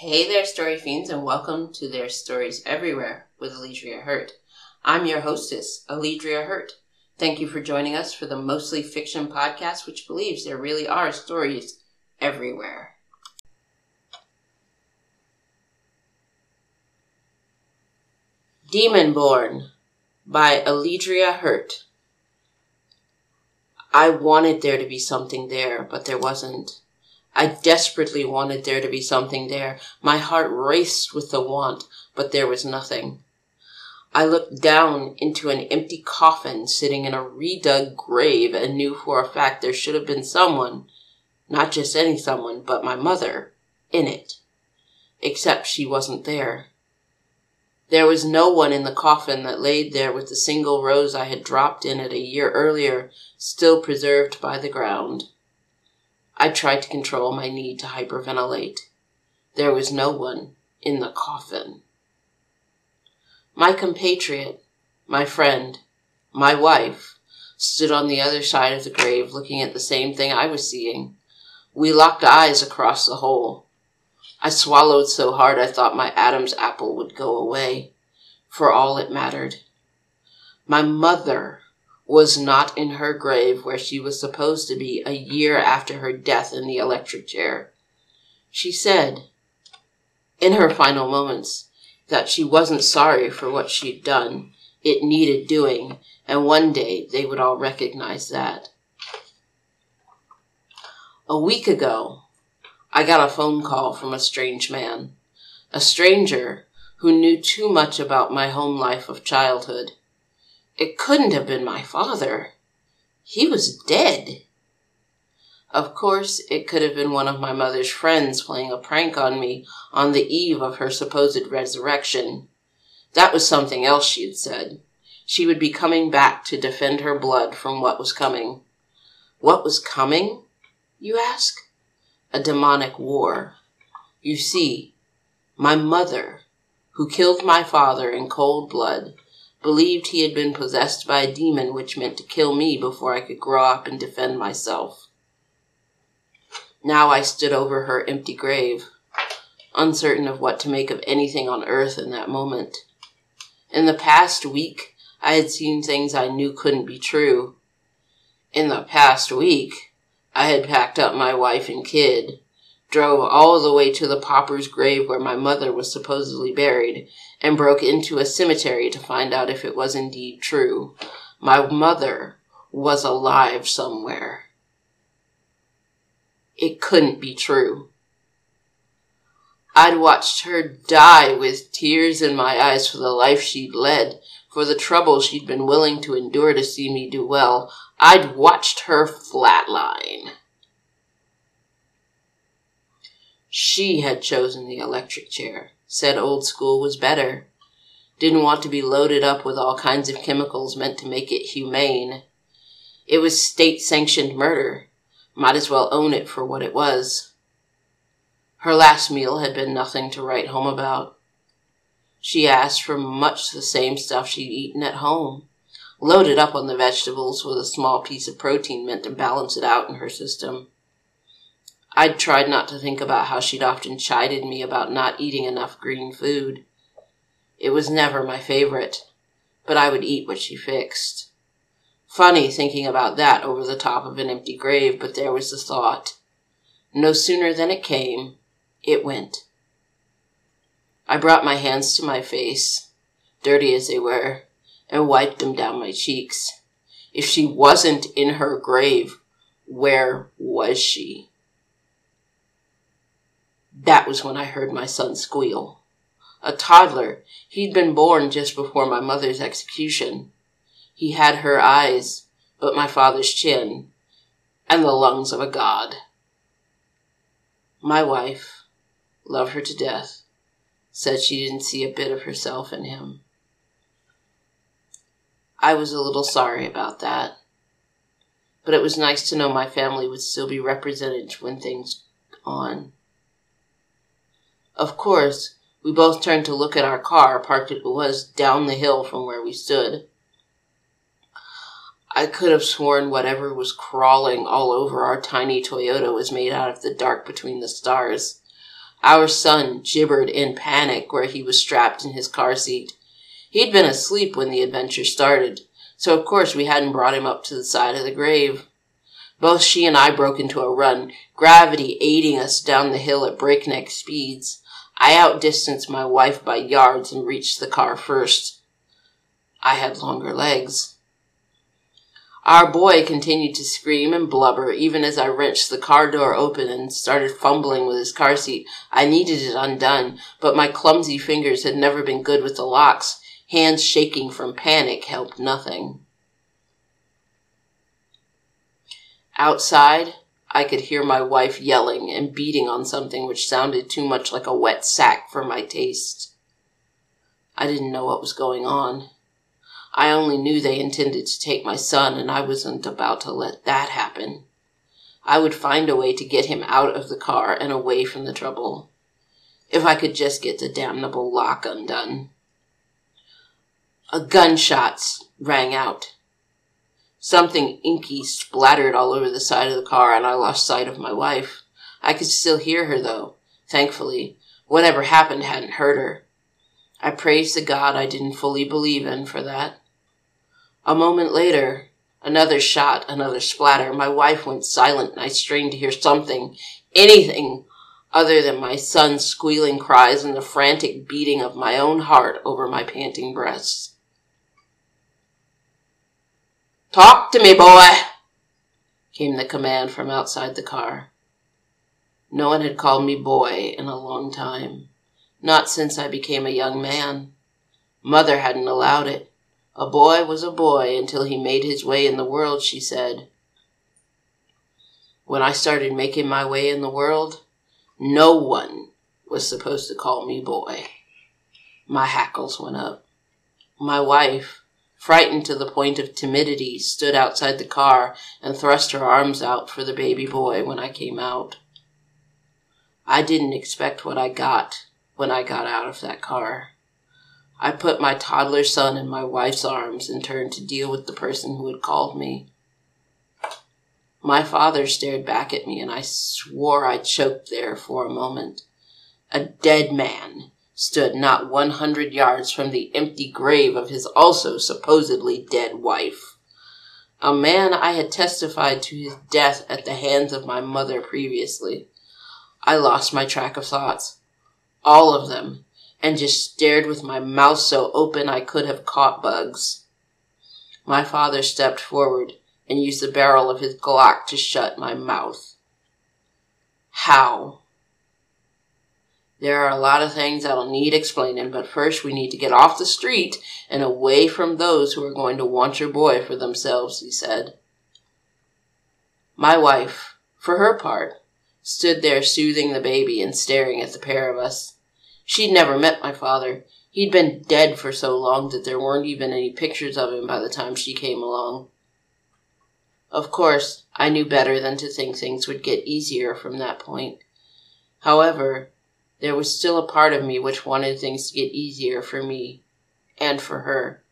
Hey there, story fiends, and welcome to Their Stories Everywhere with Alledria Hurt. I'm your hostess, Alledria Hurt. Thank you for joining us for the Mostly Fiction podcast, which believes there really are stories everywhere. Demon Born by Alledria Hurt. I wanted there to be something there, but there wasn't. I desperately wanted there to be something there. My heart raced with the want, but there was nothing. I looked down into an empty coffin sitting in a redug grave and knew for a fact there should have been someone, not just any someone, but my mother, in it. Except she wasn't there. There was no one in the coffin that laid there with the single rose I had dropped in it a year earlier, still preserved by the ground. I tried to control my need to hyperventilate. There was no one in the coffin. My compatriot, my friend, my wife, stood on the other side of the grave looking at the same thing I was seeing. We locked eyes across the hole. I swallowed so hard I thought my Adam's apple would go away, for all it mattered. My mother was not in her grave where she was supposed to be a year after her death in the electric chair. She said, in her final moments, that she wasn't sorry for what she'd done. It needed doing, and one day they would all recognize that. A week ago, I got a phone call from a strange man. A stranger who knew too much about my home life of childhood. It couldn't have been my father. He was dead. Of course, it could have been one of my mother's friends playing a prank on me on the eve of her supposed resurrection. That was something else she had said. She would be coming back to defend her blood from what was coming. What was coming, you ask? A demonic war. You see, my mother, who killed my father in cold blood, believed he had been possessed by a demon which meant to kill me before I could grow up and defend myself. Now I stood over her empty grave, uncertain of what to make of anything on earth in that moment. In the past week, I had seen things I knew couldn't be true. In the past week, I had packed up my wife and kid, drove all the way to the pauper's grave where my mother was supposedly buried, and broke into a cemetery to find out if it was indeed true. My mother was alive somewhere. It couldn't be true. I'd watched her die with tears in my eyes for the life she'd led, for the trouble she'd been willing to endure to see me do well. I'd watched her flatline. She had chosen the electric chair, said old school was better. Didn't want to be loaded up with all kinds of chemicals meant to make it humane. It was state sanctioned murder. Might as well own it for what it was. Her last meal had been nothing to write home about. She asked for much the same stuff she'd eaten at home, loaded up on the vegetables with a small piece of protein meant to balance it out in her system. I'd tried not to think about how she'd often chided me about not eating enough green food. It was never my favorite, but I would eat what she fixed. Funny thinking about that over the top of an empty grave, but there was the thought. No sooner than it came, it went. I brought my hands to my face, dirty as they were, and wiped them down my cheeks. If she wasn't in her grave, where was she? That was when I heard my son squeal. A toddler, he'd been born just before my mother's execution. He had her eyes, but my father's chin, and the lungs of a god. My wife, love her to death, said she didn't see a bit of herself in him. I was a little sorry about that, but it was nice to know my family would still be represented when things on. Of course, we both turned to look at our car, parked it was down the hill from where we stood. I could have sworn whatever was crawling all over our tiny Toyota was made out of the dark between the stars. Our son gibbered in panic where he was strapped in his car seat. He'd been asleep when the adventure started, so of course we hadn't brought him up to the side of the grave. Both she and I broke into a run, gravity aiding us down the hill at breakneck speeds. I outdistanced my wife by yards and reached the car first. I had longer legs. Our boy continued to scream and blubber even as I wrenched the car door open and started fumbling with his car seat. I needed it undone, but my clumsy fingers had never been good with the locks. Hands shaking from panic helped nothing. Outside, I could hear my wife yelling and beating on something which sounded too much like a wet sack for my taste. I didn't know what was going on. I only knew they intended to take my son, and I wasn't about to let that happen. I would find a way to get him out of the car and away from the trouble. If I could just get the damnable lock undone. A gunshot rang out. Something inky splattered all over the side of the car, and I lost sight of my wife. I could still hear her, though, thankfully. Whatever happened hadn't hurt her. I praised the God I didn't fully believe in for that. A moment later, another shot, another splatter. My wife went silent and I strained to hear something, anything other than my son's squealing cries and the frantic beating of my own heart over my panting breasts. Talk to me, boy, came the command from outside the car. No one had called me boy in a long time, not since I became a young man. Mother hadn't allowed it. A boy was a boy until he made his way in the world, she said. When I started making my way in the world, no one was supposed to call me boy. My hackles went up. My wife, frightened to the point of timidity, stood outside the car and thrust her arms out for the baby boy when I came out. I didn't expect what I got when I got out of that car. I put my toddler son in my wife's arms and turned to deal with the person who had called me. My father stared back at me and I swore I choked there for a moment. A dead man stood not one hundred yards from the empty grave of his also supposedly dead wife. A man I had testified to his death at the hands of my mother previously. I lost my track of thoughts. All of them and just stared with my mouth so open I could have caught bugs. My father stepped forward and used the barrel of his Glock to shut my mouth. How? There are a lot of things that'll need explaining, but first we need to get off the street and away from those who are going to want your boy for themselves, he said. My wife, for her part, stood there soothing the baby and staring at the pair of us. She'd never met my father. He'd been dead for so long that there weren't even any pictures of him by the time she came along. Of course, I knew better than to think things would get easier from that point. However, there was still a part of me which wanted things to get easier for me and for her.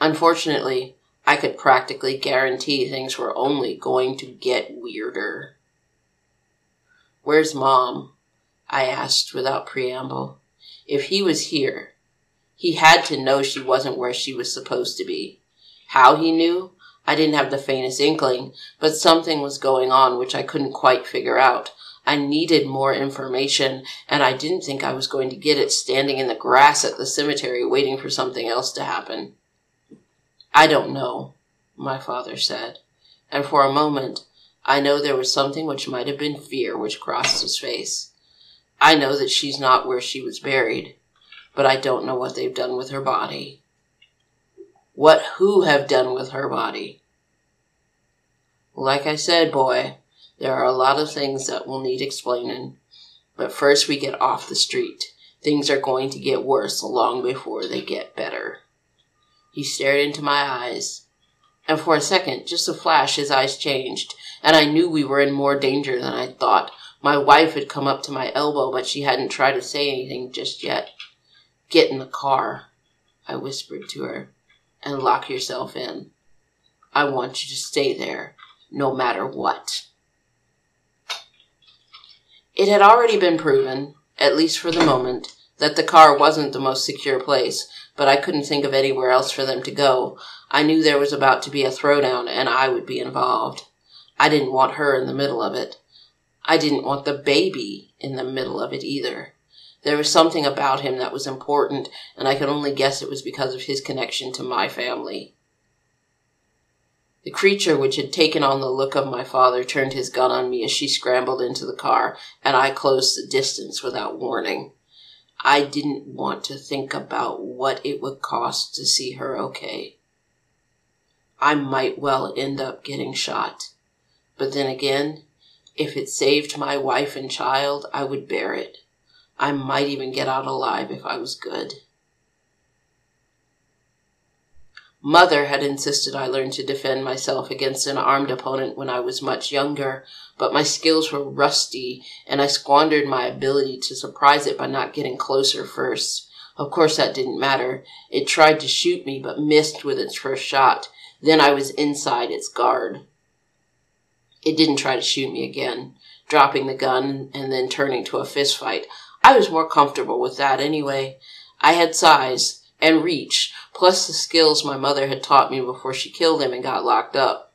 Unfortunately, I could practically guarantee things were only going to get weirder. Where's mom? I asked without preamble. If he was here, he had to know she wasn't where she was supposed to be. How he knew, I didn't have the faintest inkling, but something was going on which I couldn't quite figure out. I needed more information, and I didn't think I was going to get it standing in the grass at the cemetery waiting for something else to happen. I don't know, my father said, and for a moment I know there was something which might have been fear which crossed his face. I know that she's not where she was buried, but I don't know what they've done with her body. What who have done with her body? Like I said, boy, there are a lot of things that will need explaining. But first we get off the street. Things are going to get worse long before they get better. He stared into my eyes, and for a second, just a flash, his eyes changed, and I knew we were in more danger than I thought. My wife had come up to my elbow, but she hadn't tried to say anything just yet. Get in the car, I whispered to her, and lock yourself in. I want you to stay there, no matter what. It had already been proven, at least for the moment, that the car wasn't the most secure place, but I couldn't think of anywhere else for them to go. I knew there was about to be a throwdown and I would be involved. I didn't want her in the middle of it. I didn't want the baby in the middle of it either. There was something about him that was important, and I could only guess it was because of his connection to my family. The creature which had taken on the look of my father turned his gun on me as she scrambled into the car, and I closed the distance without warning. I didn't want to think about what it would cost to see her okay. I might well end up getting shot. But then again, if it saved my wife and child, I would bear it. I might even get out alive if I was good. Mother had insisted I learn to defend myself against an armed opponent when I was much younger, but my skills were rusty and I squandered my ability to surprise it by not getting closer first. Of course, that didn't matter. It tried to shoot me but missed with its first shot. Then I was inside its guard. It didn't try to shoot me again, dropping the gun and then turning to a fist fight. I was more comfortable with that anyway. I had size and reach, plus the skills my mother had taught me before she killed him and got locked up.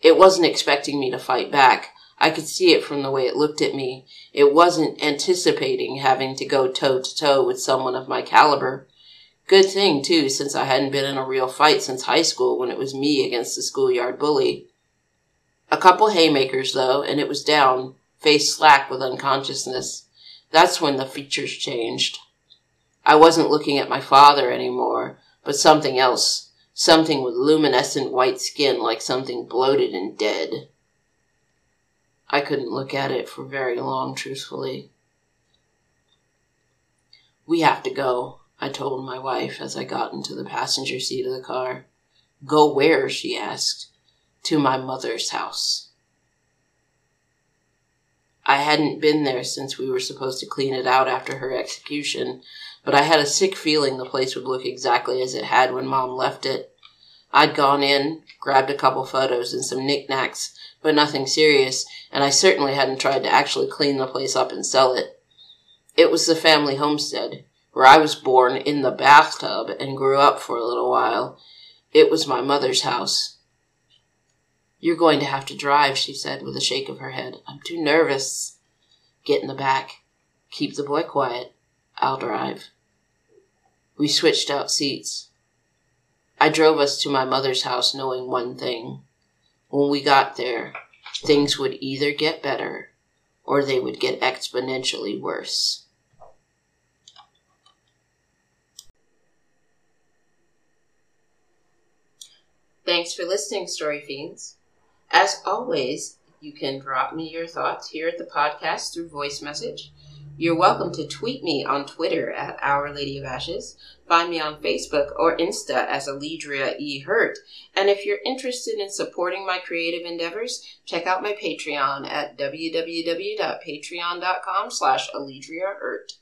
It wasn't expecting me to fight back. I could see it from the way it looked at me. It wasn't anticipating having to go toe to toe with someone of my caliber. Good thing, too, since I hadn't been in a real fight since high school when it was me against the schoolyard bully. A couple haymakers, though, and it was down, face slack with unconsciousness. That's when the features changed. I wasn't looking at my father anymore, but something else. Something with luminescent white skin like something bloated and dead. I couldn't look at it for very long, truthfully. We have to go, I told my wife as I got into the passenger seat of the car. Go where? she asked. To my mother's house. I hadn't been there since we were supposed to clean it out after her execution, but I had a sick feeling the place would look exactly as it had when Mom left it. I'd gone in, grabbed a couple photos and some knickknacks, but nothing serious, and I certainly hadn't tried to actually clean the place up and sell it. It was the family homestead, where I was born in the bathtub and grew up for a little while. It was my mother's house. You're going to have to drive, she said with a shake of her head. I'm too nervous. Get in the back. Keep the boy quiet. I'll drive. We switched out seats. I drove us to my mother's house knowing one thing. When we got there, things would either get better or they would get exponentially worse. Thanks for listening, Story Fiends. As always, you can drop me your thoughts here at the podcast through voice message. You're welcome to tweet me on Twitter at Our Lady of Ashes, find me on Facebook or Insta as Alledria E. Hurt, and if you're interested in supporting my creative endeavors, check out my Patreon at www.patreon.com slash Alledria Hurt.